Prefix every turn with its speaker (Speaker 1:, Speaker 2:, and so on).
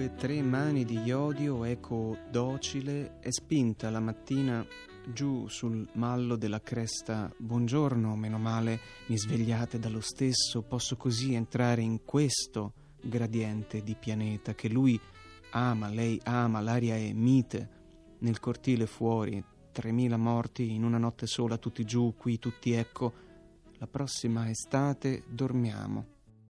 Speaker 1: sue tre mani di iodio, eco docile, è spinta la mattina giù sul mallo della cresta. Buongiorno, meno male mi svegliate dallo stesso, posso così entrare in questo gradiente di pianeta che lui ama, lei ama, l'aria è mite, nel cortile fuori, 3.000 morti in una notte sola, tutti giù, qui tutti ecco. La prossima estate dormiamo